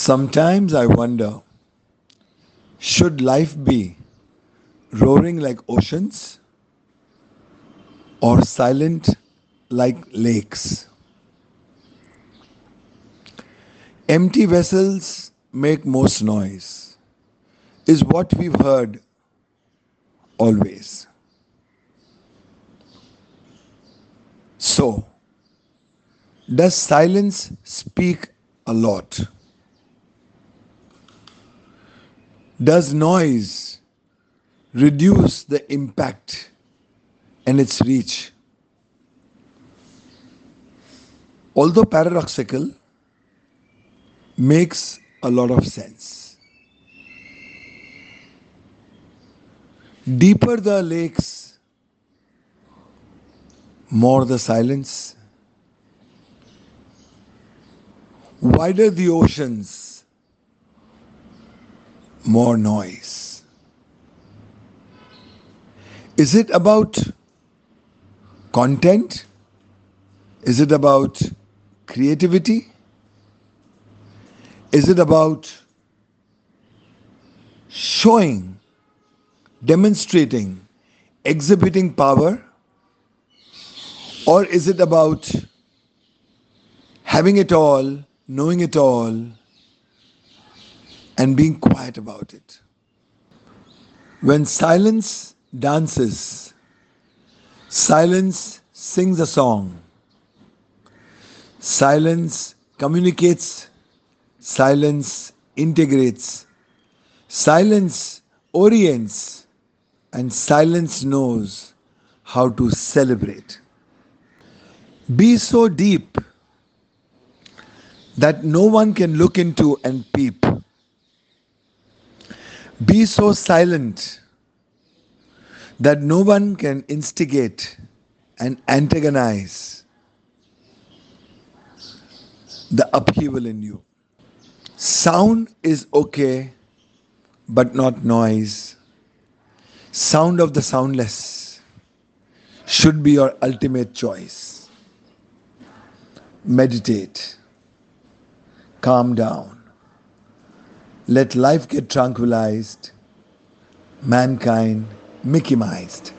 Sometimes I wonder should life be roaring like oceans or silent like lakes? Empty vessels make most noise, is what we've heard always. So, does silence speak a lot? Does noise reduce the impact and its reach? Although paradoxical, makes a lot of sense. Deeper the lakes, more the silence. Wider the oceans, more noise? Is it about content? Is it about creativity? Is it about showing, demonstrating, exhibiting power? Or is it about having it all, knowing it all, and being quiet about it. When silence dances, silence sings a song, silence communicates, silence integrates, silence orients, and silence knows how to celebrate. Be so deep that no one can look into and peep be so silent that no one can instigate and antagonize the upheaval in you. Sound is okay, but not noise. Sound of the soundless should be your ultimate choice. Meditate, calm down let life get tranquilized, mankind Mickey-mized.